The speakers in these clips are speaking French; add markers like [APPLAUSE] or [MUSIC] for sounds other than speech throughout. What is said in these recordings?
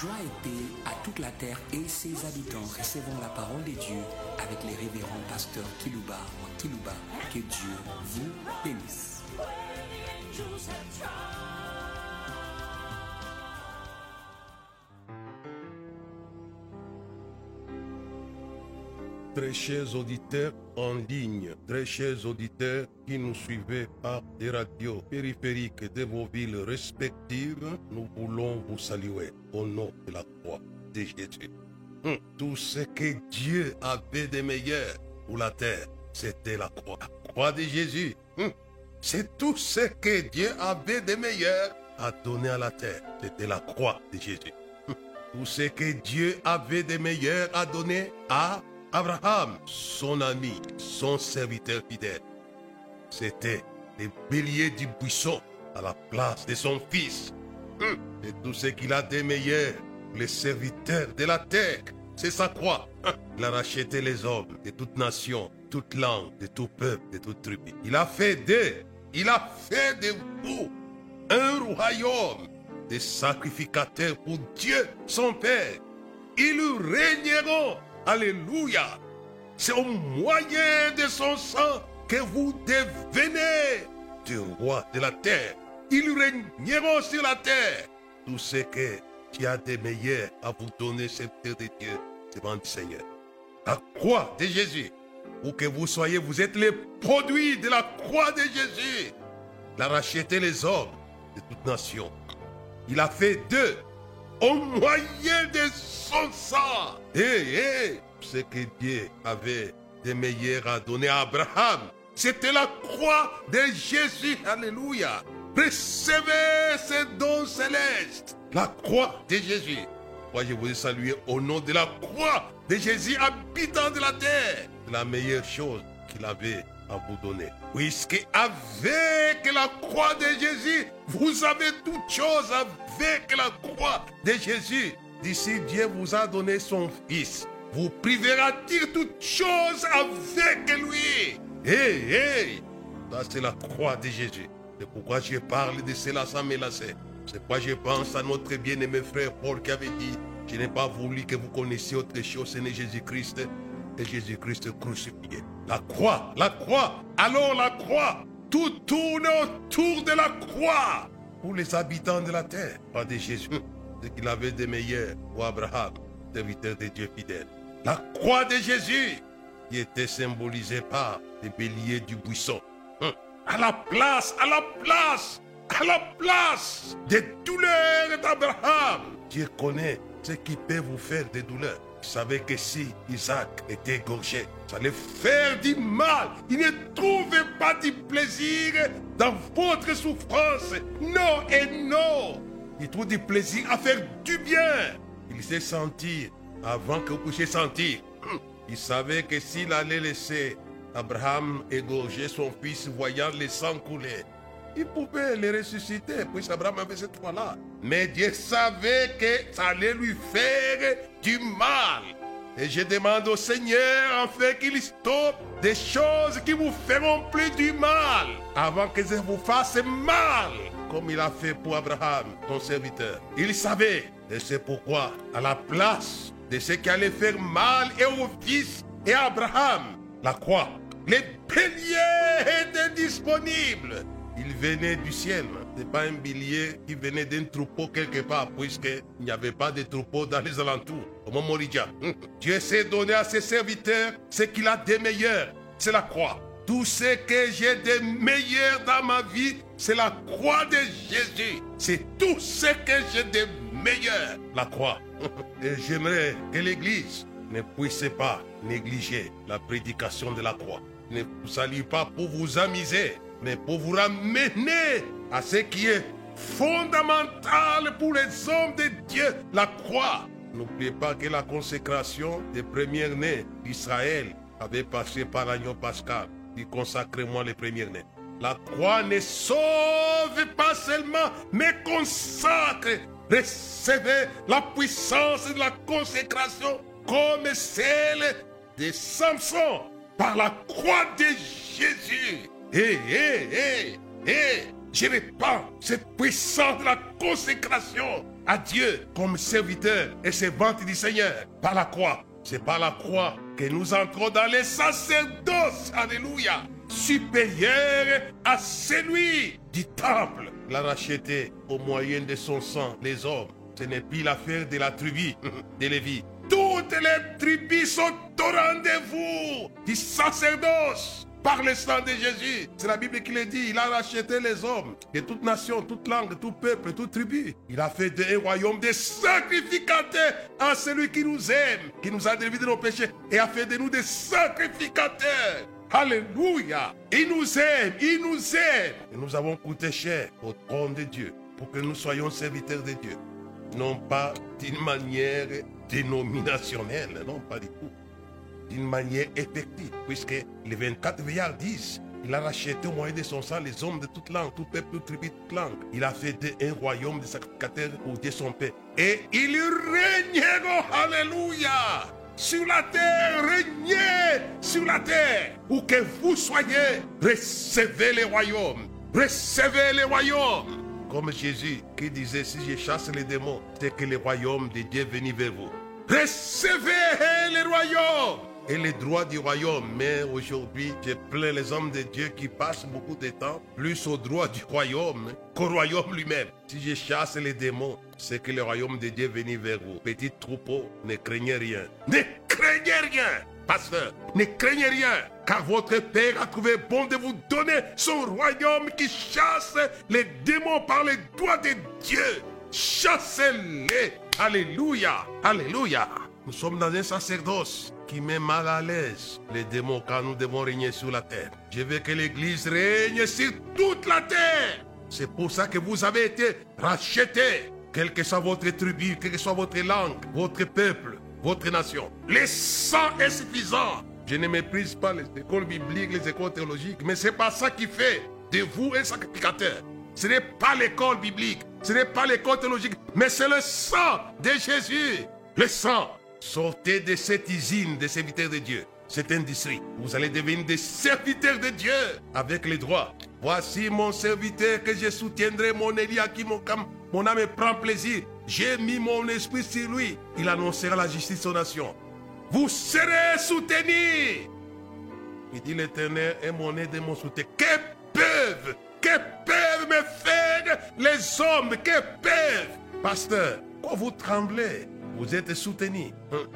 Joie et paix à toute la terre et ses habitants. Recevons la parole de Dieu avec les révérends pasteurs Kilouba ou Kilouba. Que Dieu vous bénisse. Très chers auditeurs en ligne, très chers auditeurs qui nous suivez par des radios périphériques de vos villes respectives, nous voulons vous saluer au nom de la croix de Jésus. Hum, Tout ce que Dieu avait de meilleur pour la terre, c'était la croix. La croix de Jésus. hum, C'est tout ce que Dieu avait de meilleur à donner à la terre. C'était la croix de Jésus. Hum, Tout ce que Dieu avait de meilleur à donner à Abraham, son ami, son serviteur fidèle. C'était les béliers du buisson à la place de son fils. Hum, Et tout ce qu'il a de meilleur, les serviteurs de la terre, c'est sa croix. Hum, Il a racheté les hommes de toute nation, toute langue, de tout peuple, de toute tribu. Il a fait il a fait de vous un royaume des sacrificateurs pour Dieu, son Père. Ils régneront. Alléluia. C'est au moyen de son sang que vous devenez du roi de la terre. Ils régneront sur la terre. Tout ce que tu as de meilleur à vous donner, serviteur de Dieu, devant le Seigneur. La croix de Jésus. Où que vous soyez, vous êtes les produits de la croix de Jésus. Il a racheté les hommes de toute nation. Il a fait d'eux au moyen de son sang. Hé, hé, ce que Dieu avait de meilleur à donner à Abraham, c'était la croix de Jésus. Alléluia. Recevez ce don céleste. La croix de Jésus. Moi, je vous ai au nom de la croix de Jésus, habitant de la terre? La meilleure chose qu'il avait à vous donner. Puisque avec la croix de Jésus, vous avez toutes choses avec la croix de Jésus. D'ici Dieu vous a donné son Fils. Vous privera-t-il toutes choses avec lui? Hé, hé Ça, c'est la croix de Jésus. C'est pourquoi je parle de cela sans me. C'est pourquoi je pense à notre bien-aimé frère Paul qui avait dit Je n'ai pas voulu que vous connaissiez autre chose, ce Jésus-Christ et Jésus-Christ crucifié. La croix, la croix, alors la croix. Tout tourne autour de la croix. Pour les habitants de la terre, pas de Jésus. [LAUGHS] Ce qu'il avait de meilleur pour Abraham, serviteur de Dieu fidèle. La croix de Jésus, qui était symbolisée par les béliers du buisson. [LAUGHS] À la place, à la place, à la place des douleurs d'Abraham. Dieu connaît ce qui peut vous faire des douleurs. Vous savez que si Isaac était égorgé, ça allait faire du mal. Il ne trouvait pas du plaisir dans votre souffrance. Non et non. Il trouve du plaisir à faire du bien. Il sait sentir avant que vous puissiez sentir. [CLEARS THROAT] Il savait que s'il allait laisser Abraham égorger son fils voyant le sang couler, il pouvait le ressusciter, puisque Abraham avait cette foi-là. Mais Dieu savait que ça allait lui faire du mal. Et je demande au Seigneur en fait qu'il stoppe des choses qui vous feront plus du mal avant que ça vous fasse mal, comme il a fait pour Abraham, ton serviteur. Il savait, et c'est pourquoi, à la place de ce qui allait faire mal et au fils et à Abraham, la croix, les béliers étaient disponibles. Il venait du ciel. Ce n'est pas un bélier qui venait d'un troupeau quelque part, puisqu'il n'y avait pas de troupeau dans les alentours. Au moment Moridja. Dieu s'est donné à ses serviteurs ce qu'il a de meilleur. C'est la croix. Tout ce que j'ai de meilleur dans ma vie, c'est la croix de Jésus. C'est tout ce que j'ai de meilleur. La croix. Et j'aimerais que l'Église ne puisse pas négliger la prédication de la croix. Ne vous salue pas pour vous amuser, mais pour vous ramener à ce qui est fondamental pour les hommes de Dieu, la croix. N'oubliez pas que la consécration des premiers-nés d'Israël avait passé par l'agneau pascal, qui consacre-moi les premiers-nés. La croix ne sauve pas seulement, mais consacre. Recevez la puissance de la consécration comme celle de Samson par la croix de Jésus. Hé, hé, hé, hé, je répands cette puissance de la consécration à Dieu comme serviteur et servante du Seigneur par la croix. C'est par la croix que nous entrons dans les sacerdoces, alléluia, supérieur à celui du temple. Il a racheté au moyen de son sang les hommes. Ce n'est plus l'affaire de la tribu [LAUGHS] de Lévi. Toutes les tribus sont au rendez-vous du sacerdoce par le sang de Jésus. C'est la Bible qui le dit. Il a racheté les hommes de toute nation, toute langue, tout peuple, toute tribu. Il a fait de un royaume de sacrificateurs à celui qui nous aime, qui nous a délivrés de nos péchés et a fait de nous des sacrificateurs. Alléluia. Il nous aime, il nous aime. Et nous avons coûté cher au trône de Dieu pour que nous soyons serviteurs de Dieu. Non pas d'une manière dénominationnelle, non pas du tout d'une manière effective, puisque les 24 veillards disent il a racheté au moyen de son sang les hommes de toute langue, tout peuple, toute tribu, toute langue. Il a fait un royaume de sacrificateurs pour Dieu son Père. Et il régnera, alléluia, sur la terre, régnez sur la terre. Où que vous soyez, recevez les royaumes. Recevez les royaumes. Comme Jésus qui disait, si je chasse les démons, c'est que le royaume de Dieu est venu vers vous. Recevez les royaumes et les droits du royaume. Mais aujourd'hui, j'ai plein les hommes de Dieu qui passent beaucoup de temps plus aux droits du royaume qu'au royaume lui-même. Si je chasse les démons, c'est que le royaume de Dieu est venu vers vous. Petit troupeau, ne craignez rien. Ne craignez rien, pasteur. Ne craignez rien. Car votre Père a trouvé bon de vous donner son royaume qui chasse les démons par les doigts de Dieu. Chassez-les. Alléluia. Alléluia. Nous sommes dans un sacerdoce qui met mal à l'aise les démons quand nous devons régner sur la terre. Je veux que l'Église règne sur toute la terre. C'est pour ça que vous avez été rachetés, quelle que soit votre tribu, quelle que soit votre langue, votre peuple, votre nation. Le sang est suffisant. Je ne méprise pas les écoles bibliques, les écoles théologiques, mais c'est pas ça qui fait de vous un sacrificateur. Ce n'est pas l'école biblique, ce n'est pas l'école théologique, mais c'est le sang de Jésus. Le sang Sortez de cette usine de serviteurs de Dieu, cette industrie. Vous allez devenir des serviteurs de Dieu avec les droits. Voici mon serviteur que je soutiendrai, mon qui mon, âme prend plaisir. J'ai mis mon esprit sur lui. Il annoncera la justice aux nations. Vous serez soutenus. Il dit l'Éternel est mon aide et mon soutien. Que peuvent, que peuvent me faire les hommes, que peuvent? Pasteur, pourquoi vous tremblez vous êtes soutenu.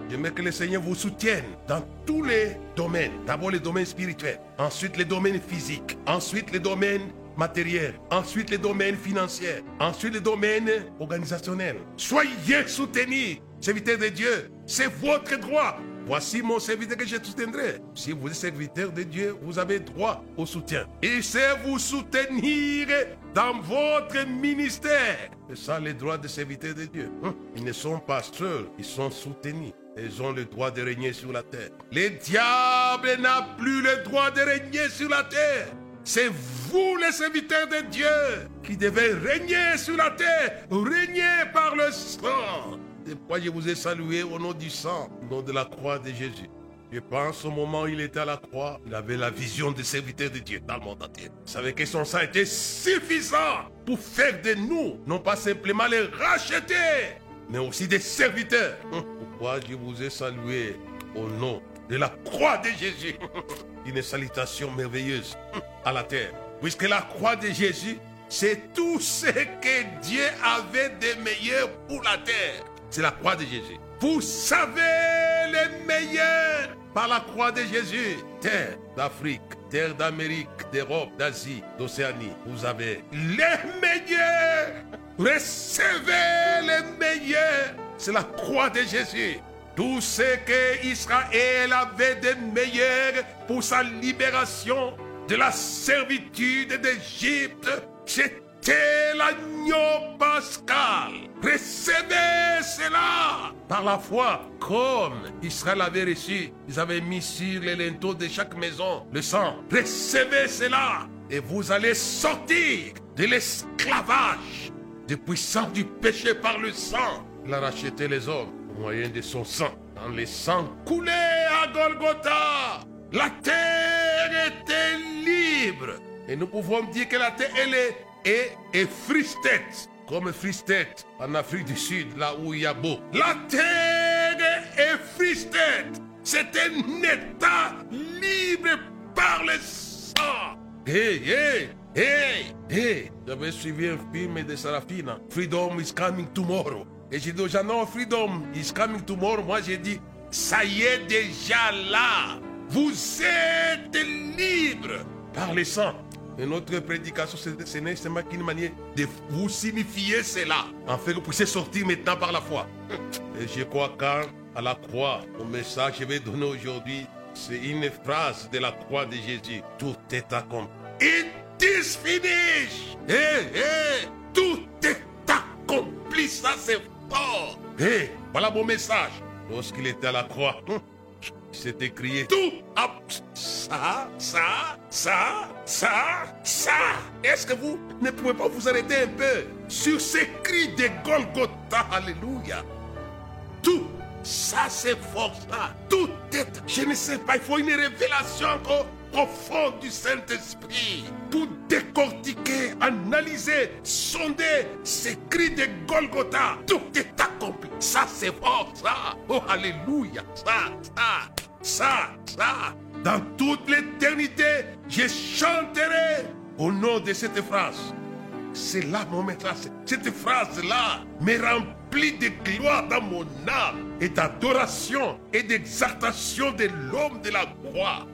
J'aimerais que le Seigneur vous soutienne dans tous les domaines. D'abord les domaines spirituels, ensuite les domaines physiques, ensuite les domaines matériels, ensuite les domaines financiers, ensuite les domaines organisationnels. Soyez soutenus, serviteurs de Dieu. C'est votre droit. Voici mon serviteur que je soutiendrai. Si vous êtes serviteur de Dieu, vous avez droit au soutien. Il sait vous soutenir dans votre ministère. C'est ça les droits des serviteurs de Dieu. Hein? Ils ne sont pas seuls, ils sont soutenus. Ils ont le droit de régner sur la terre. Le diable n'a plus le droit de régner sur la terre. C'est vous les serviteurs de Dieu qui devez régner sur la terre, régner par le sang. C'est pourquoi je vous ai salué au nom du sang, au nom de la croix de Jésus? Je pense au moment où il était à la croix, il avait la vision des serviteurs de Dieu dans le monde entier. Il savait que son sang était suffisant pour faire de nous, non pas simplement les racheter, mais aussi des serviteurs. [LAUGHS] Pourquoi je vous ai salué au nom de la croix de Jésus? [LAUGHS] Une salutation merveilleuse [LAUGHS] à la terre. Puisque la croix de Jésus, c'est tout ce que Dieu avait de meilleur pour la terre c'est la croix de Jésus. Vous savez les meilleurs par la croix de Jésus. Terre d'Afrique, terre d'Amérique, d'Europe, d'Asie, d'Océanie. Vous avez les meilleurs. Recevez les meilleurs. C'est la croix de Jésus. Tout ce que Israël avait de meilleur pour sa libération de la servitude d'Égypte, c'est c'est pascal. Recevez cela par la foi, comme Israël avait reçu. Ils avaient mis sur les linteaux de chaque maison le sang. Recevez cela et vous allez sortir de l'esclavage, de puissance du péché par le sang. Il a racheté les hommes au moyen de son sang. Dans le sang coulé à Golgotha, la terre était libre. Et nous pouvons dire que la terre, elle est et, et comme Free State en Afrique du Sud, là où il y a beau. La terre est Free State. C'est un État libre par le sang. Hey, hey, hey, hey. J'avais suivi un film de Sarafina. Freedom is coming tomorrow. Et j'ai dit aux gens, non, freedom is coming tomorrow. Moi, j'ai dit, ça y est déjà là. Vous êtes libre par le sang. Et notre prédication, ce n'est seulement qu'une manière de vous signifier cela, en fait que vous puissiez sortir maintenant par la foi. Et je crois qu'à la croix, le message que je vais donner aujourd'hui, c'est une phrase de la croix de Jésus. Tout est accompli. It is finished. Hey, hey, tout est accompli. Ça, c'est fort. Hey, voilà mon message. Lorsqu'il était à la croix, c'est écrit tout. Ça, ça, ça, ça, ça. Est-ce que vous ne pouvez pas vous arrêter un peu sur ces cris de Golgotha? Alléluia. Tout. Ça, c'est fort, ça. Tout est. Je ne sais pas, il faut une révélation encore profonde du Saint-Esprit pour décortiquer, analyser, sonder ces cris de Golgotha. Tout est accompli. Ça, c'est fort, ça. Oh, Alléluia. Ça, ça, ça, ça. Dans toute l'éternité, je chanterai au nom de cette phrase. C'est là mon message. Cette phrase-là me remplit de gloire dans mon âme et d'adoration et d'exaltation de l'homme de la croix.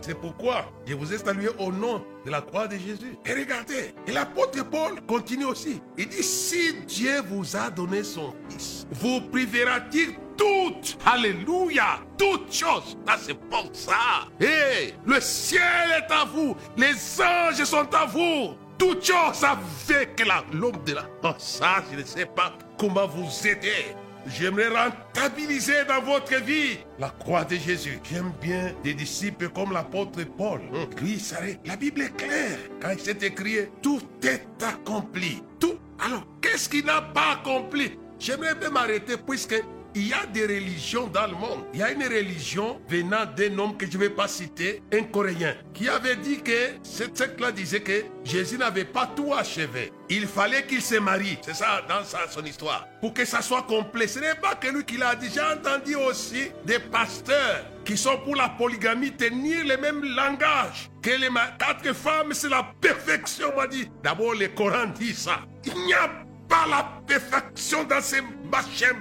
C'est pourquoi je vous ai salué au nom de la croix de Jésus. Et regardez, et l'apôtre Paul continue aussi. Il dit, si Dieu vous a donné son Fils, vous privera-t-il toutes, alléluia, toutes choses. Ça, c'est pour ça. Et le ciel est à vous, les anges sont à vous. Toutes choses avec l'homme de la... Oh, ça, je ne sais pas comment vous aider. J'aimerais rentabiliser dans votre vie la croix de Jésus. J'aime bien des disciples comme l'apôtre Paul. Lui, ça, la Bible est claire. Quand il s'est écrit, tout est accompli. Tout. Alors, qu'est-ce qu'il n'a pas accompli? J'aimerais bien m'arrêter puisque il y a des religions dans le monde. Il y a une religion venant d'un homme que je ne vais pas citer, un Coréen, qui avait dit que cette secte-là disait que Jésus n'avait pas tout achevé. Il fallait qu'il se marie. C'est ça dans son histoire. Pour que ça soit complet. Ce n'est pas que lui qui l'a dit. J'ai entendu aussi des pasteurs qui sont pour la polygamie tenir le même langage. Que les quatre femmes, c'est la perfection, m'a dit. D'abord, le Coran dit ça. Il n'y a pas la perfection dans ces machins,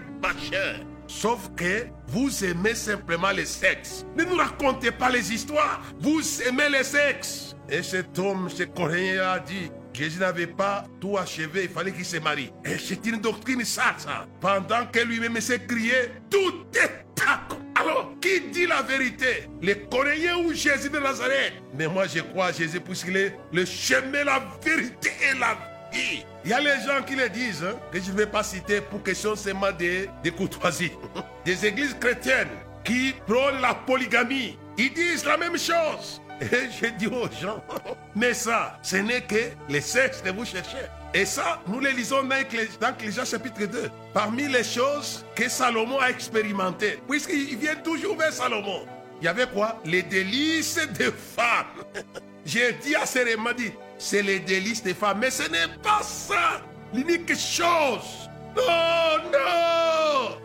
Sauf que vous aimez simplement le sexe. Ne nous racontez pas les histoires. Vous aimez le sexe. Et cet homme, ce Coréen a dit, Jésus n'avait pas tout achevé, il fallait qu'il se marie. Et c'est une doctrine ça, ça. Pendant que lui-même s'est crié, tout est d'accord. Alors, qui dit la vérité? Les Coréens ou Jésus de Nazareth? Mais moi, je crois à Jésus puisqu'il est le chemin, la vérité et la vie. Il y a les gens qui le disent, hein, que je ne vais pas citer pour question seulement de, de courtoisie. [LAUGHS] Des églises chrétiennes qui prônent la polygamie. Ils disent la même chose. Et je dis aux gens, [LAUGHS] mais ça, ce n'est que le sexe que vous cherchez. Et ça, nous le lisons dans Ecclésias chapitre 2. Parmi les choses que Salomon a expérimentées, puisqu'il vient toujours vers Salomon, il y avait quoi? Les délices des femmes. [LAUGHS] J'ai dit à Séréma, dit, c'est les délices des femmes. Mais ce n'est pas ça l'unique chose. Non, non.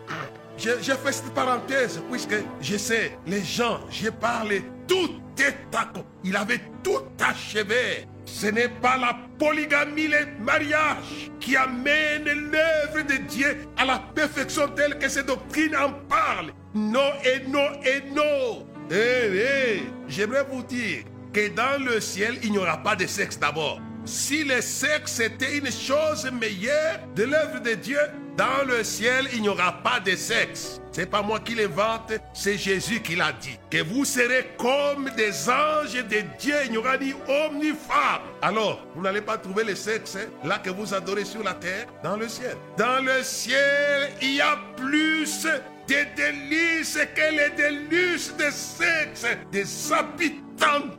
Je, fais cette parenthèse puisque je sais, les gens, j'ai parlé, tout est accompli. Il avait tout achevé. Ce n'est pas la polygamie, le mariage qui amène l'œuvre de Dieu à la perfection telle que ces doctrines en parlent. Non et non et non. Eh, eh, j'aimerais vous dire que dans le ciel, il n'y aura pas de sexe d'abord. Si le sexe était une chose meilleure de l'œuvre de Dieu, dans le ciel, il n'y aura pas de sexe. C'est pas moi qui l'invente, c'est Jésus qui l'a dit. Que vous serez comme des anges de Dieu, il n'y aura ni homme ni femme. Alors, vous n'allez pas trouver le sexe hein, là que vous adorez sur la terre, dans le ciel. Dans le ciel, il y a plus de délices que les délices de sexe, des habitants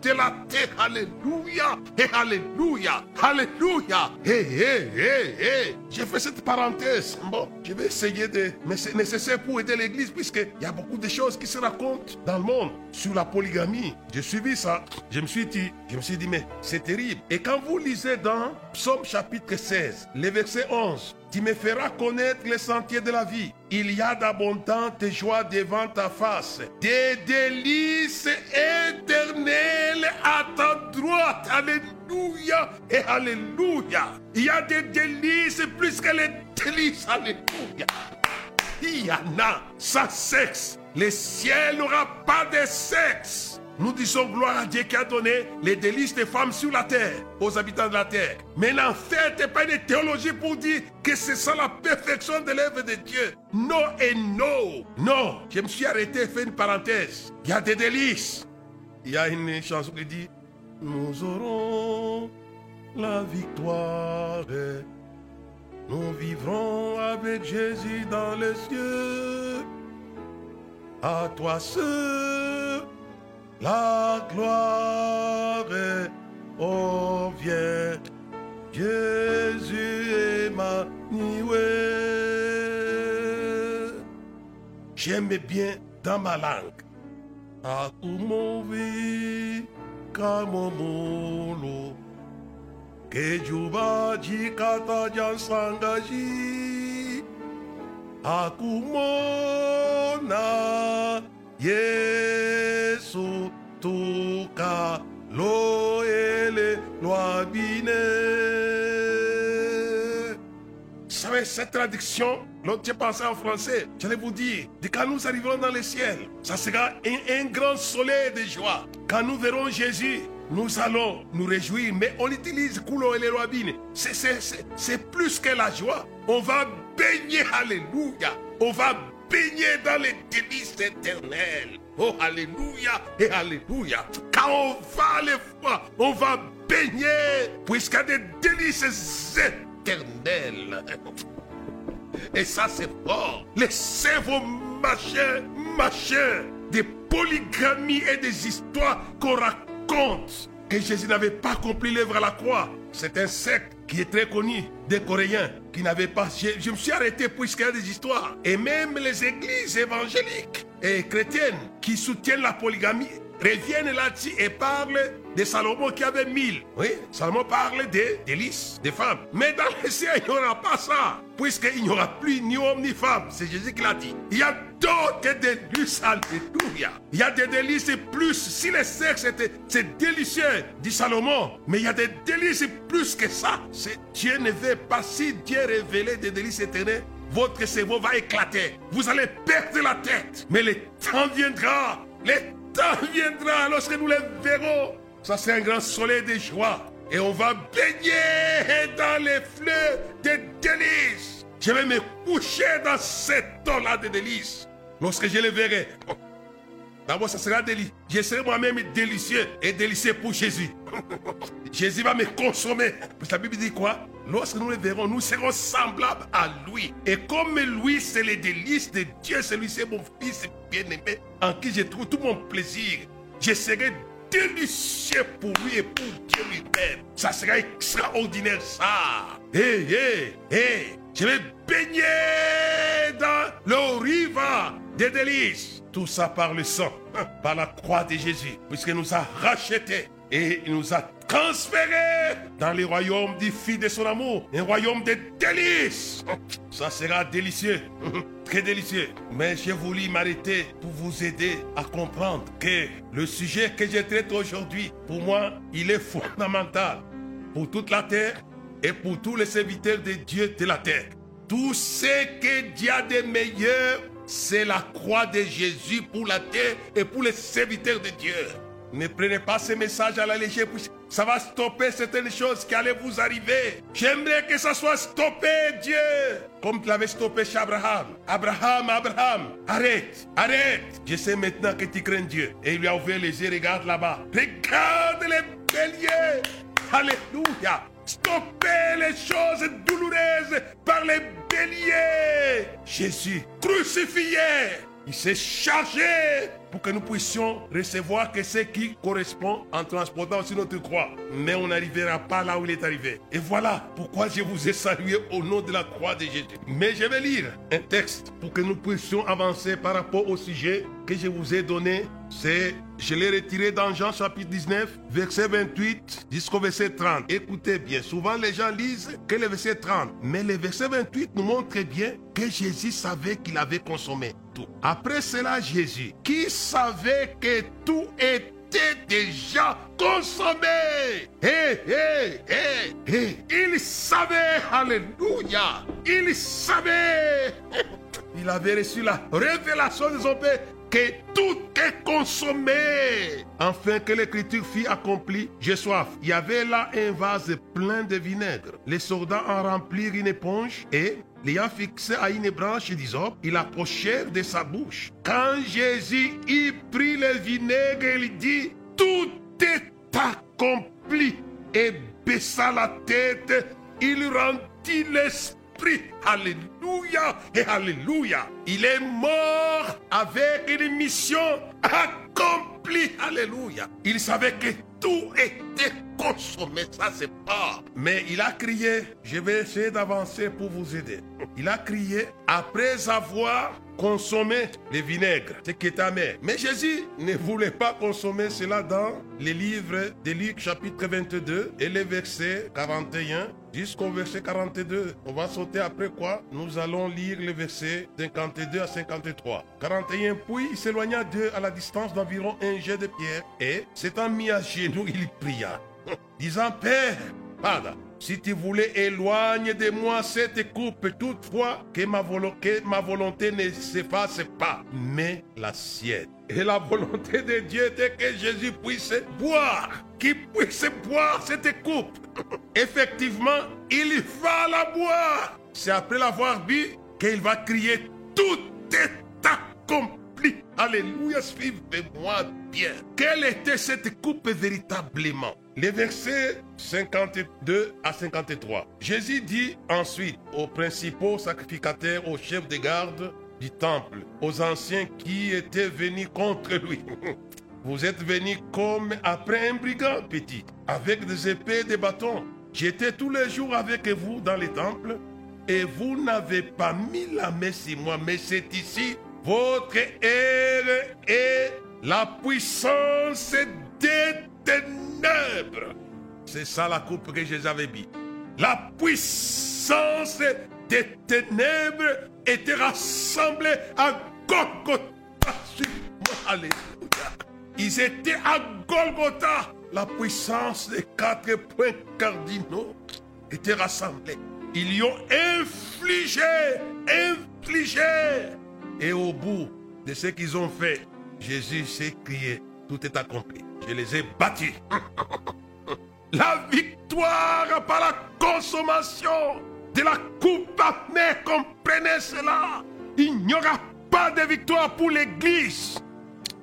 de la terre. Alléluia. Et Alléluia. Alléluia. Hé, hé, hé, hé. J'ai fait cette parenthèse. Bon, je vais essayer de... Mais c'est nécessaire pour aider l'Église puisqu'il y a beaucoup de choses qui se racontent dans le monde sur la polygamie. J'ai suivi ça. Je me suis dit, je me suis dit, mais c'est terrible. Et quand vous lisez dans Psaume chapitre 16, le verset 11, tu me feras connaître les sentiers de la vie. Il y a d'abondantes joies devant ta face, des délices éternelles à ta droite. Alléluia et Alléluia. Il y a des délices plus que les délices. Alléluia. Il y en a sans sexe. Le ciel n'aura pas de sexe. Nous disons gloire à Dieu qui a donné les délices des femmes sur la terre, aux habitants de la terre. Mais l'enfer n'est pas une théologie pour dire que c'est ça la perfection de l'œuvre de Dieu. Non et non. Non, je me suis arrêté fait une parenthèse. Il y a des délices. Il y a une chanson qui dit Nous aurons la victoire. Nous vivrons avec Jésus dans les cieux. À toi seul la gloire, oh viens, Jésus Emmanuel. J'aime bien dans ma langue. Akumovi kamomolo Kejuba jikata jansangaji Akumona Yesu tuka loele loabine. Vous savez, cette traduction, l'autre pensé en français, j'allais vous dire, de quand nous arriverons dans le ciel, ça sera un, grand soleil de joie. Quand nous verrons Jésus, nous allons nous réjouir, mais on utilise coulo et les roabines. C'est plus que la joie. On va baigner, alléluia. On va baigner dans les délices éternelles. Oh, alléluia et alléluia. Quand on va les voir, on va baigner, puisqu'il y a des délices éternelles. Et ça, c'est fort. Laissez vos machins, machins, des polygamies et des histoires qu'on raconte que Jésus n'avait pas accompli l'œuvre à la croix. C'est un secte qui est très connu des Coréens qui n'avaient pas. Je, me suis arrêté puisqu'il y a des histoires. Et même les églises évangéliques et chrétiennes qui soutiennent la polygamie reviennent là-dessus et parlent de Salomon qui avait mille. Oui, Salomon parle des délices des femmes. Mais dans le ciel, il n'y aura pas ça. Puisqu'il n'y aura plus ni homme ni femme. C'est Jésus qui l'a dit. Il y a d'autres délices. Alléluia. Il y a des délices plus. Si le sexe était, c'est délicieux, dit Salomon. Mais il y a des délices plus que ça. Dieu ne veut pas. Si Dieu révélait des délices éternels, votre cerveau va éclater. Vous allez perdre la tête. Mais le temps viendra. Le temps viendra lorsque nous les verrons. Ça, c'est un grand soleil de joie. Et on va baigner dans les fleurs des délices. Je vais me coucher dans cette eau-là de délices. Lorsque je les verrai. D'abord, ça sera délicieux. Je serai moi-même délicieux et délicieux pour Jésus. [LAUGHS] Jésus va me consommer. Parce que la Bible dit quoi? Lorsque nous le verrons, nous serons semblables à lui. Et comme lui, c'est les délices de Dieu, celui c'est mon fils bien-aimé, en qui je trouve tout mon plaisir. Je serai délicieux pour lui et pour Dieu lui-même. Ça sera extraordinaire, ça. Hé, hé, hé. Je vais baigner dans le riva des délices. Tout ça par le sang, [LAUGHS] par la croix de Jésus, puisqu'il nous a rachetés et il nous a transférés dans le royaume du Fils de son amour, un royaume de délices. [LAUGHS] Ça sera délicieux, [LAUGHS] très délicieux. Mais j'ai voulu m'arrêter pour vous aider à comprendre que le sujet que je traite aujourd'hui, pour moi, il est fondamental pour toute la terre et pour tous les serviteurs de Dieu de la terre. Tout ce que Dieu a de meilleur c'est la croix de Jésus pour la terre et pour les serviteurs de Dieu. Ne prenez pas ce message à la légère, ça va stopper certaines choses qui allaient vous arriver. J'aimerais que ça soit stoppé, Dieu, comme tu l'avais stoppé chez Abraham. Abraham, Abraham, arrête, arrête. Je sais maintenant que tu crains Dieu. Et il lui a ouvert les yeux, regarde là-bas. Regarde les béliers. Alléluia. Stopper les choses douloureuses par les béliers. Jésus crucifié Il s'est chargé pour que nous puissions recevoir ce qui correspond en transportant aussi notre croix. Mais on n'arrivera pas là où il est arrivé. Et voilà pourquoi je vous ai salué au nom de la croix de Jésus. Mais je vais lire un texte pour que nous puissions avancer par rapport au sujet que je vous ai donné. C'est, je l'ai retiré dans Jean chapitre 19, verset 28 jusqu'au verset 30. Écoutez bien, souvent les gens lisent que le verset 30, mais le verset 28 nous montre bien que Jésus savait qu'il avait consommé Après cela, Jésus, qui savait que tout était déjà consommé. Il savait, alléluia. Il savait. [LAUGHS] Il avait reçu la révélation de son Père que tout est consommé. Enfin que l'écriture fut accomplie, j'ai soif. Il y avait là un vase plein de vinaigre. Les soldats en remplirent une éponge et l'ayant fixé à une branche d'hysope, il approchait de sa bouche. Quand Jésus y prit le vinaigre, il dit, tout est accompli. Et baissa la tête, il rendit l'esprit. Alléluia et Alléluia. Il est mort avec une mission accomplie. Alléluia. Il savait que tout était consommé, ça c'est pas. Mais il a crié, je vais essayer d'avancer pour vous aider. Il a crié après avoir consommé le vinaigre, ce qui est amer. Mais Jésus ne voulait pas consommer cela dans les livres de Luc chapitre 22 et les versets 41 jusqu'au verset 42. On va sauter après quoi Nous allons lire les versets 52 à 53. 41, puis il s'éloigna d'eux à la distance d'environ un jet de pierre et s'étant mis à genoux, il pria, [LAUGHS] disant Père, Pardon. Si tu voulais éloigner de moi cette coupe, toutefois que ma, volonté, ma volonté ne s'efface pas, mais la sienne. Et la volonté de Dieu était que Jésus puisse boire, qu'il puisse boire cette coupe. [LAUGHS] Effectivement, il va la boire. C'est après l'avoir bu qu'il va crier, tout est accompli. Alléluia, suivez-moi bien. Quelle était cette coupe véritablement? Les versets 52 à 53. Jésus dit ensuite aux principaux sacrificateurs, aux chefs de garde du temple, aux anciens qui étaient venus contre lui. [LAUGHS] Vous êtes venus comme après un brigand petit, avec des épées et des bâtons. J'étais tous les jours avec vous dans les temples, et vous n'avez pas mis la main sur moi, mais c'est ici votre ère et la puissance des ténèbres. C'est ça la coupe que avait mis. La puissance des ténèbres était rassemblée à Golgotha. Alléluia. Ils étaient à Golgotha. La puissance des quatre points cardinaux était rassemblée. Ils y ont infligé, infligé. Et au bout de ce qu'ils ont fait, Jésus s'est crié, tout est accompli. Je les ai battus. [LAUGHS] La victoire par la consommation de la coupe amère, comprenez cela? Il n'y aura pas de victoire pour l'Église.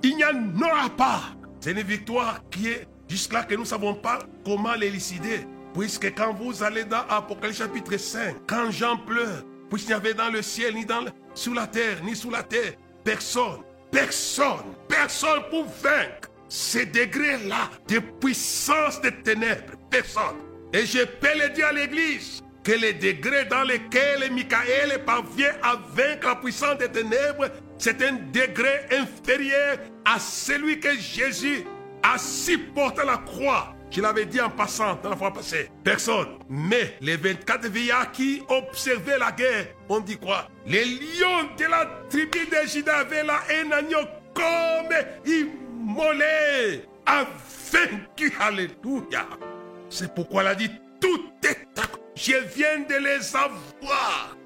Il n'y en aura pas. C'est une victoire qui est jusque-là que nous ne savons pas comment l'élucider. Puisque quand vous allez dans Apocalypse chapitre 5, quand Jean pleure, puisqu'il n'y avait dans le ciel, ni dans sous la terre, ni sous la terre, personne, personne, personne pour vaincre ces degrés-là de puissance des ténèbres. Personne. Et je peux le dire à l'église que les degrés dans lesquels Michael parvient à vaincre la puissance des ténèbres, c'est un degré inférieur à celui que Jésus a supporté la croix. Je l'avais dit en passant dans la fois passée. Personne. Mais les 24 vieillards qui observaient la guerre, on dit quoi? Les lions de la tribu de Juda avaient là un agneau comme immolé, a vaincu. Alléluia. C'est pourquoi il a dit, tout est Je viens de les avoir.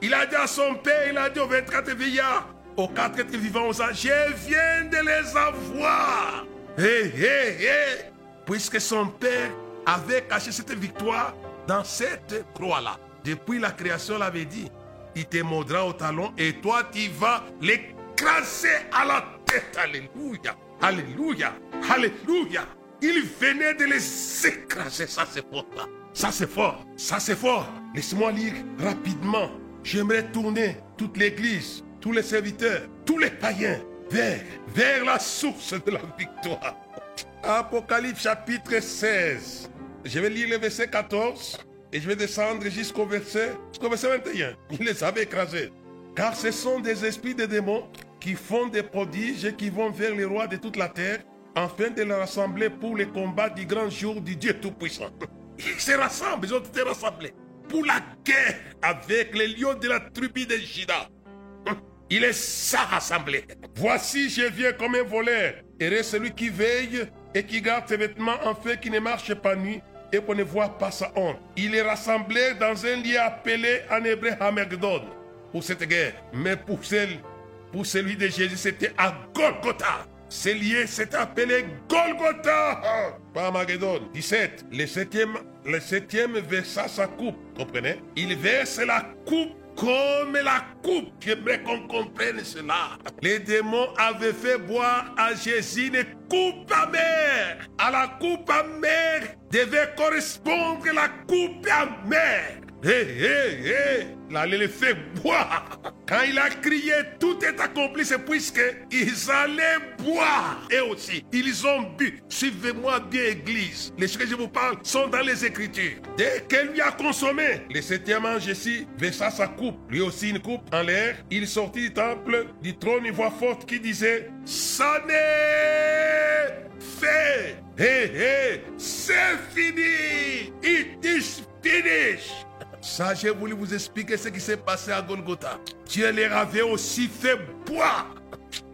Il a dit à son père, il a dit aux 24 vieillards, aux quatre êtres vivants, je viens de les avoir. Hé, hé, hé. Puisque son père avait caché cette victoire dans cette croix-là. Depuis la création, il avait dit, il te mordra au talon et toi tu vas l'écraser à la tête. Alléluia. Alléluia. Alléluia. Il venait de les écraser. Ça, c'est fort. Ça, c'est fort. Ça, c'est fort. Laisse-moi lire rapidement. J'aimerais tourner toute l'église tous les serviteurs, tous les païens, vers, vers la source de la victoire. Apocalypse chapitre 16. Je vais lire le verset 14 et je vais descendre jusqu'au verset, jusqu'au verset 21. Il les avait écrasés. Car ce sont des esprits de démons qui font des prodiges et qui vont vers les rois de toute la terre afin de les rassembler pour les combats du grand jour du Dieu Tout-Puissant. Ils se rassemblent, ils ont été rassemblés pour la guerre avec les lions de la tribu de Juda. Il est ça rassemblé. Voici, je viens comme un voleur. Et celui qui veille et qui garde ses vêtements en fait qui ne marche pas nuit et qu'on ne voit pas sa honte. Il est rassemblé dans un lieu appelé en hébreu Hamagdon pour cette guerre. Mais pour, celle, pour celui de Jésus, c'était à Golgotha. Ce lieu s'est appelé Golgotha, pas Hamagdon. 17. Le septième, le septième versa sa coupe. Comprenez? Il verse la coupe comme la coupe. J'aimerais qu'on comprenne cela. Les démons avaient fait boire à Jésus une coupe amère. À la coupe amère devait correspondre la coupe amère. Hé, hé, hé, il les fait boire. Quand il a crié, tout est accompli, c'est puisque ils allaient boire. Et aussi, ils ont bu. Suivez-moi bien, Église. Les choses que je vous parle sont dans les Écritures. Dès qu'elle lui a consommé, le septième ange ici versa sa coupe. Lui aussi une coupe en l'air. Il sortit du temple, du trône, une voix forte qui disait, ça n'est fait. Hé, hé, c'est fini. It is finished. Ça, j'ai voulu vous expliquer ce qui s'est passé à Golgotha. Dieu leur avait aussi fait boire.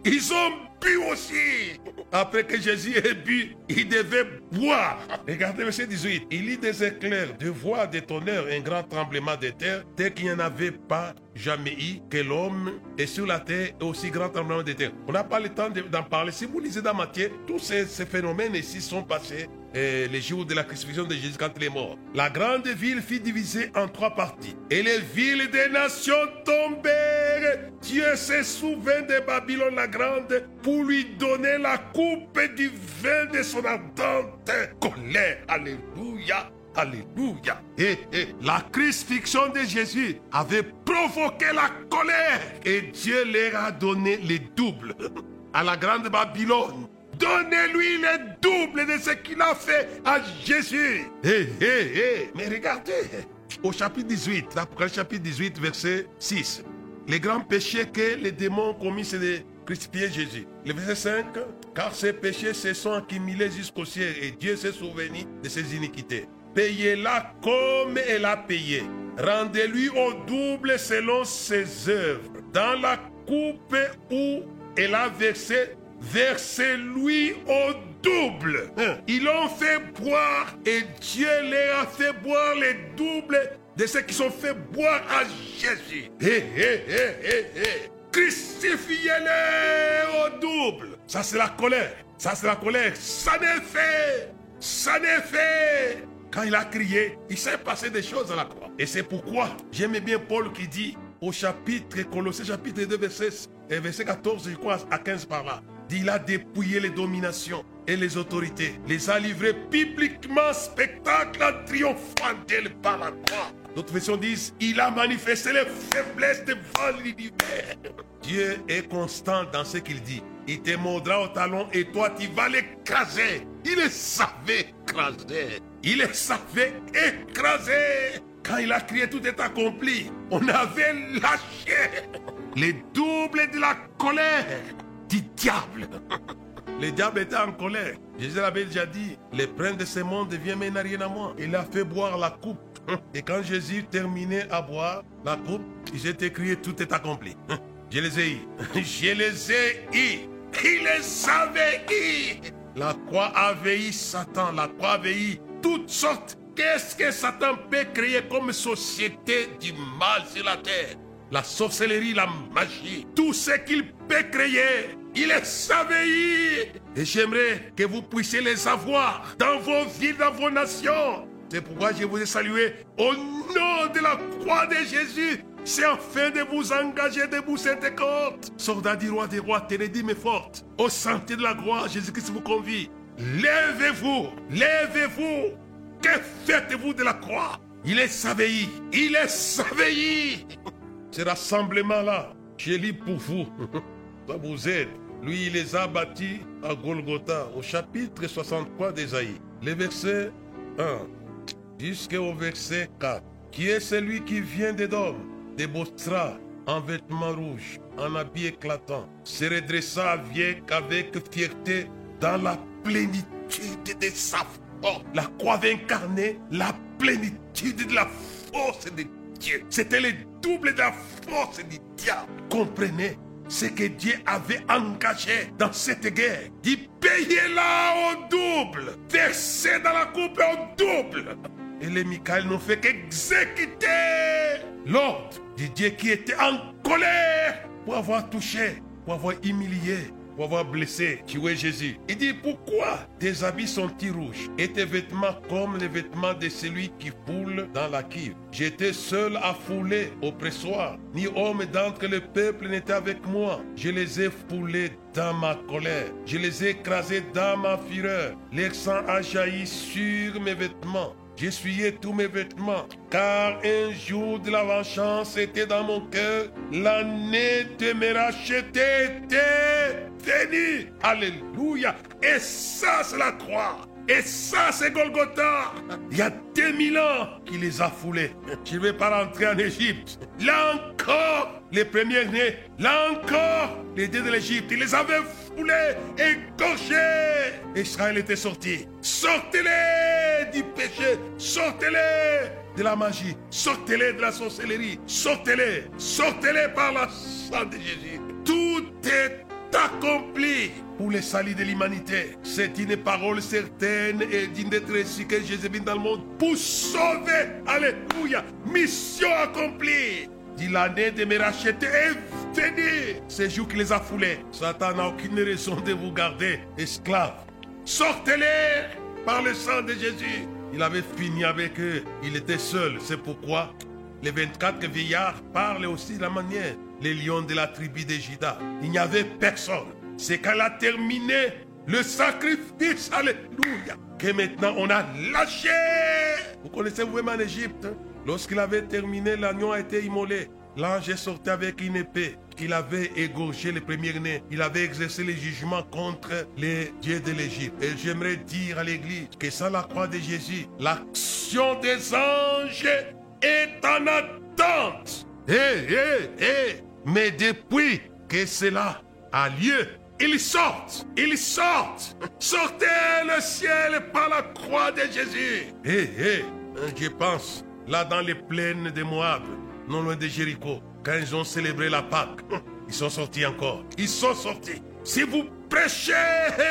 Ils ont bu aussi. Après que Jésus ait bu, il devait boire. Regardez verset 18. Il y des éclairs, de voix, de tonnerres, un grand tremblement de terre, tel qu'il n'y en avait pas jamais eu que l'homme est sur la terre et aussi grand tremblement de terre. On n'a pas le temps d'en parler. Si vous lisez dans Matthieu, tous ces phénomènes ici sont passés et les jours de la crucifixion de Jésus quand il est mort. La grande ville fut divisée en trois parties. Et les villes des nations tombèrent. Dieu se souvint de Babylone la grande pour lui donner la coupe du vin de son ardente colère. Alléluia. Alléluia. Et, et, la crucifixion de Jésus avait provoqué la colère. Et Dieu leur a donné les doubles à la grande Babylone. Donnez-lui le double de ce qu'il a fait à Jésus. Hé, hé, hé. Mais regardez, au chapitre 18, l'Apocalypse chapitre 18, verset 6. Les grands péchés que les démons ont commis, c'est de crucifier Jésus. Le verset 5, car ces péchés se sont accumulés jusqu'au ciel et Dieu s'est souvenu de ses iniquités. Payez-la comme elle a payé. Rendez-lui au double selon ses œuvres. Dans la coupe où elle a versé versez-lui au double. Ils l'ont fait boire et Dieu leur a fait boire les doubles de ceux qui sont fait boire à Jésus. Hé, hé, hé, hé, hé. Crucifiez-les au double. Ça, c'est la colère. Ça, c'est la colère. Ça n'est fait. Ça n'est fait. Quand il a crié, il s'est passé des choses à la croix. Et c'est pourquoi j'aime bien Paul qui dit au chapitre Colossiens chapitre 2 verset, verset 14 je crois à 15 par là. Il a dépouillé les dominations et les autorités, les a livrés publiquement spectacle triomphant d'elle par la croix. D'autres versions disent, il a manifesté les faiblesses devant l'univers. Dieu est constant dans ce qu'il dit. Il te mordra au talon et toi tu vas l'écraser. Il le savait écraser. Il le savait écraser. Quand il a crié tout est accompli, on avait lâché les doubles de la colère diable. [LAUGHS] Le diable était en colère. Jésus avait déjà dit, le prince de ce monde devient mais n'a rien à moi. Il a fait boire la coupe. [LAUGHS] Et quand Jésus terminait à boire la coupe, il s'est écrit, tout est accompli. [LAUGHS] Je les ai eus. Je les ai eus. Il les avait eus. La croix avait eu Satan. La croix avait eu toutes sortes. Qu'est-ce que Satan peut créer comme société du mal sur la terre? La sorcellerie, la magie, tout ce qu'il peut créer. Il les savait. Et j'aimerais que vous puissiez les avoir dans vos villes, dans vos nations. C'est pourquoi je vous ai salué au nom de la croix de Jésus. C'est afin de vous engager debout cette côte. Soldat du roi des rois, tenez mais forte. Au santé de la gloire, Jésus-Christ vous convie. Lèvez-vous, lèvez-vous. Que faites-vous de la croix? Il est saveillé, il est saveillé. Ce rassemblement-là, Je lis pour vous. [LAUGHS] Lui, il les a bâtis à Golgotha, au chapitre 63 d'Ésaïe. Les versets 1 jusqu'au verset 4. Qui est celui qui vient d'Edom, des Bostra, en vêtements rouges, en habit éclatant, se redressa avec, avec fierté dans la plénitude de sa force. La croix avait incarné la plénitude de la force de Dieu. C'était le double de la force du diable. Comprenez? Ce que Dieu avait engagé dans cette guerre. Payait là au double, versé dans la coupe au double. Et les Michael n'ont fait qu'exécuter l'ordre du Dieu qui était en colère pour avoir touché, pour avoir humilié, pour avoir blessé, tué Jésus. Il dit, pourquoi tes habits sont-ils rouges et tes vêtements comme les vêtements de celui qui foule dans la cuve J'étais seul à fouler au pressoir, ni homme d'entre le peuple n'était avec moi. Je les ai foulés dans ma colère, je les ai écrasés dans ma fureur. Leur sang a jailli sur mes vêtements. J'essuyais tous mes vêtements, car un jour de la vengeance était dans mon cœur. L'année de me racheter était venue. Alléluia. Et ça, c'est la croix. Et ça, c'est Golgotha. Il y a 2000 ans qu'il les a foulés. Je ne vais pas rentrer en Égypte. Là encore, les premiers nés. Là encore, les dieux de l'Égypte. Il les avait foulés, égorgés. Israël était sorti. Sortez-les du péché. Sortez-les de la magie. Sortez-les de la sorcellerie. Sortez-les. Sortez-les par la sang de Jésus. Tout est accompli pour le salut de l'humanité. C'est une parole certaine et digne d'être reçue que Jésus vient dans le monde pour sauver. Alléluia. Mission accomplie. Dit l'année de me racheter est venue. C'est jour qui les a foulés. Satan n'a aucune raison de vous garder esclaves. Sortez-les par le sang de Jésus. Il avait fini avec eux. Il était seul. C'est pourquoi les 24 vieillards parlent aussi de la manière. Les lions de la tribu de Juda. Il n'y avait personne. C'est qu'elle a terminé le sacrifice. Alléluia. Que maintenant on a lâché. Vous connaissez vous-même en Égypte. hein? Lorsqu'il avait terminé, l'agneau a été immolé. L'ange est sorti avec une épée. Il avait égorgé les premiers-nés. Il avait exercé le jugement contre les dieux de l'Égypte. Et j'aimerais dire à l'Église que sans la croix de Jésus, l'action des anges est en attente. Hé, hé, hé. Mais depuis que cela a lieu, ils sortent, ils sortent. Sortez le ciel par la croix de Jésus. Hé, hé, je pense, là dans les plaines de Moab, non loin de Jéricho, quand ils ont célébré la Pâque, ils sont sortis encore. Ils sont sortis. Si vous prêchez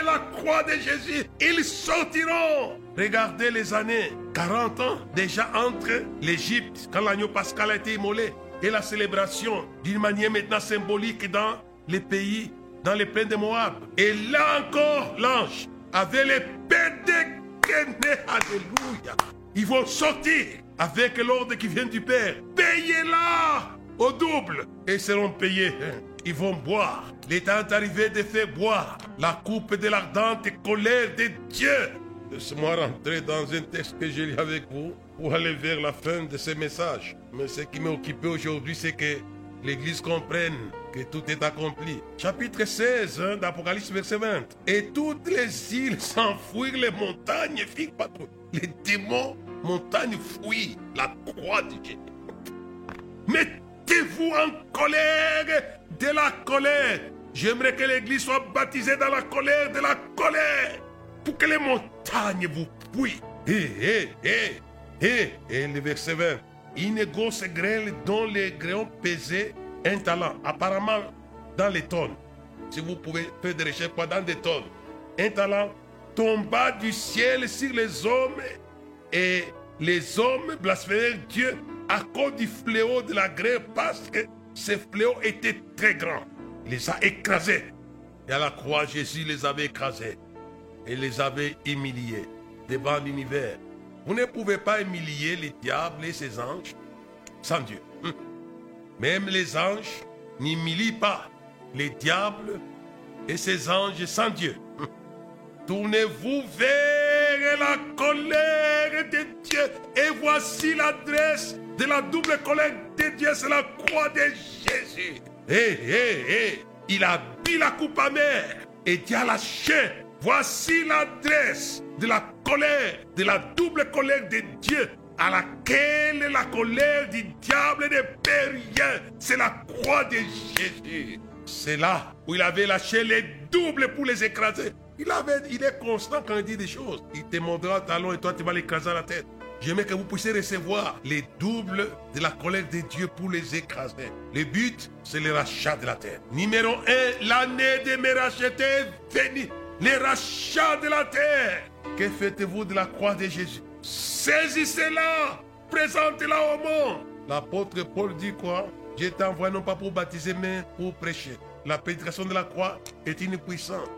la croix de Jésus, ils sortiront. Regardez les années, 40 ans déjà entre l'Égypte, quand l'agneau pascal a été immolé, et la célébration d'une manière maintenant symbolique dans les pays, dans les plaines de Moab. Et là encore, l'ange avait l'épée dégainée. Alléluia. Ils vont sortir avec l'ordre qui vient du Père. Payez-la au double et seront payés. Ils vont boire. Le temps est arrivé de faire boire la coupe de l'ardente colère de Dieu. Laisse-moi rentrer dans un texte que j'ai lu avec vous pour aller vers la fin de ce message. Mais ce qui m'a occupé aujourd'hui, c'est que l'Église comprenne que tout est accompli. Chapitre 16 hein, d'Apocalypse, verset 20. Et toutes les îles s'enfuirent, les montagnes firent patrouille. Les démons, montagnes fuient la croix de Dieu. Mettez-vous en colère de la colère. J'aimerais que l'Église soit baptisée dans la colère de la colère. Pour que les montagnes vous fuient. Hé, hé, hé, Et le verset 20. Une grosse grêle dont les grêlons pesaient un talent. Apparemment, dans les tonnes. Si vous pouvez faire des recherches pendant des tonnes. Un talent tomba du ciel sur les hommes et les hommes blasphémèrent Dieu à cause du fléau de la grêle parce que ce fléau était très grand. Il les a écrasés. Et à la croix, Jésus les avait écrasés et les avait humiliés devant l'univers. Vous ne pouvez pas humilier les diables et ses anges sans Dieu. Hum. Même les anges n'humilient pas les diables et ses anges sans Dieu. Hum. Tournez-vous vers la colère de Dieu. Et voici l'adresse de la double colère de Dieu, c'est la croix de Jésus. Hé, hé, hé, il a bu la coupe amère et dit à la chair, voici l'adresse de la colère, de la double colère de Dieu à laquelle la colère du diable ne peut rien. C'est la croix de Jésus. C'est là où il avait lâché les doubles pour les écraser. Il, avait, il est constant quand il dit des choses. Il te montrera talon et toi tu vas l'écraser à la tête. J'aimerais que vous puissiez recevoir les doubles de la colère de Dieu pour les écraser. Le but, c'est le rachat de la terre. Numéro 1, l'année de mes rachetés venue. Les rachats de la terre. Que faites-vous de la croix de Jésus? Saisissez-la, présentez-la au monde. L'apôtre Paul dit quoi? J'ai été envoyé non pas pour baptiser, mais pour prêcher. La prédication de la croix est une puissance.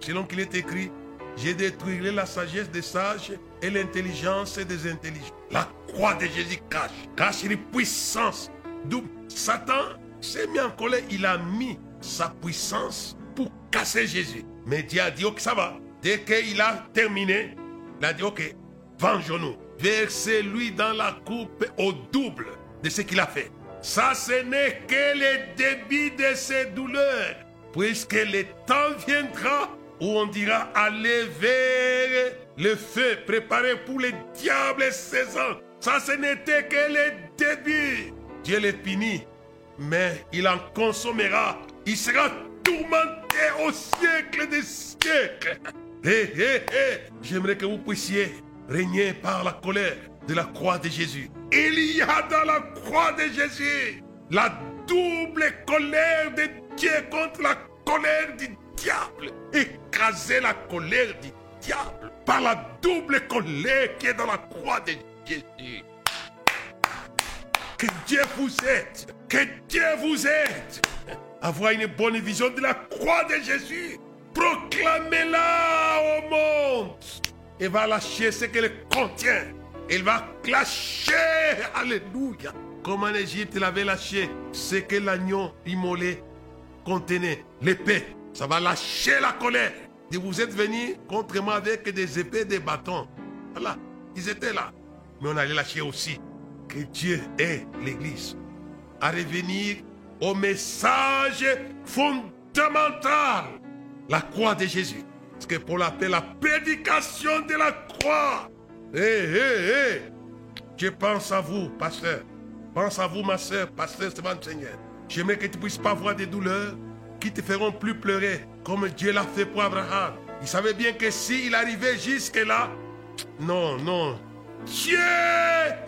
Selon qu'il est écrit, j'ai détruit la sagesse des sages et l'intelligence des intelligents. La croix de Jésus cache, cache une puissance. D'où Satan s'est mis en colère, il a mis sa puissance casser Jésus. Mais Dieu a dit, ok, ça va. Dès qu'il a terminé, il a dit, ok, vengeons-nous. Versez-lui dans la coupe au double de ce qu'il a fait. Ça, ce n'est que le débit de ses douleurs. Puisque le temps viendra où on dira allez vers le feu préparé pour le diable et ses ans. Ça, ce n'était que le début. Dieu les punit, mais il en consommera. Il sera tourmenté au siècle des siècles. Hé, hé, hé, j'aimerais que vous puissiez régner par la colère de la croix de Jésus. Il y a dans la croix de Jésus la double colère de Dieu contre la colère du diable. Écraser la colère du diable par la double colère qui est dans la croix de Jésus. Que Dieu vous aide. Que Dieu vous aide. Avoir une bonne vision de la croix de Jésus. Proclamez-la au monde et va lâcher ce qu'elle contient. Il va clasher. Alléluia. Comme en Égypte, il avait lâché ce que l'agneau immolé contenait, l'épée. Ça va lâcher la colère. Et vous êtes venus contre moi avec des épées, des bâtons. Voilà, ils étaient là. Mais on allait lâcher aussi que Dieu est l'Église. À revenir au message fondamental, la croix de Jésus. Ce que Paul appelle la prédication de la croix. Hé, hé, hé. Je pense à vous, pasteur. Pense à vous, ma soeur, pasteur Stéphane Seigneur. J'aimerais que tu puisses pas voir des douleurs qui te feront plus pleurer, comme Dieu l'a fait pour Abraham. Il savait bien que s'il arrivait jusque-là, non, non. Dieu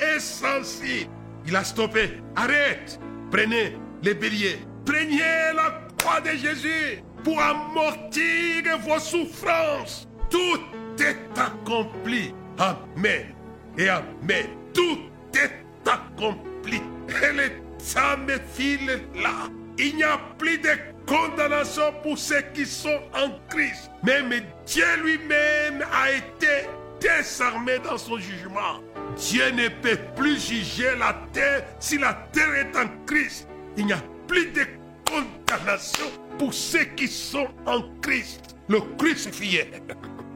est sensible. Il a stoppé. Arrête. Prenez les béliers. Prenez la croix de Jésus pour amortir vos souffrances. Tout est accompli. Amen. Et Amen. Tout est accompli. Et le temps me file là. Il n'y a plus de condamnation pour ceux qui sont en Christ. Même Dieu lui-même a été désarmé dans son jugement. Dieu ne peut plus juger la terre si la terre est en Christ. Il n'y a plus de condamnation pour ceux qui sont en Christ, le crucifié.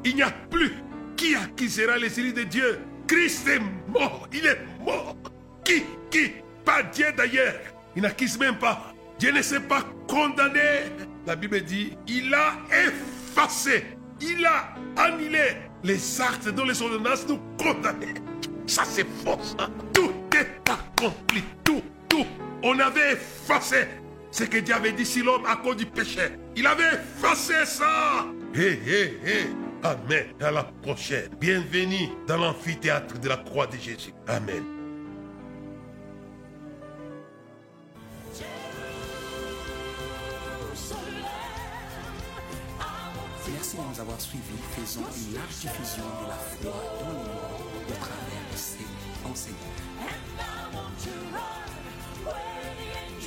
Il n'y a plus qui accusera les élus de Dieu. Christ est mort, il est mort. Qui, qui? Pas Dieu d'ailleurs. Il n'accuse même pas. Dieu ne s'est pas condamné. La Bible dit, il a effacé, il a annulé les actes dont les ordonnances nous condamnaient. Ça c'est faux. Tout est accompli. Tout, On avait effacé ce que Dieu avait dit si l'homme à cause du péché. Il avait effacé ça. Hé. Amen. À la prochaine. Bienvenue dans l'amphithéâtre de la croix de Jésus. Amen. Merci de nous avoir suivis. Faisons une large diffusion de la foi dans le monde au travers de ces enseignements.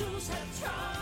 angels have tried.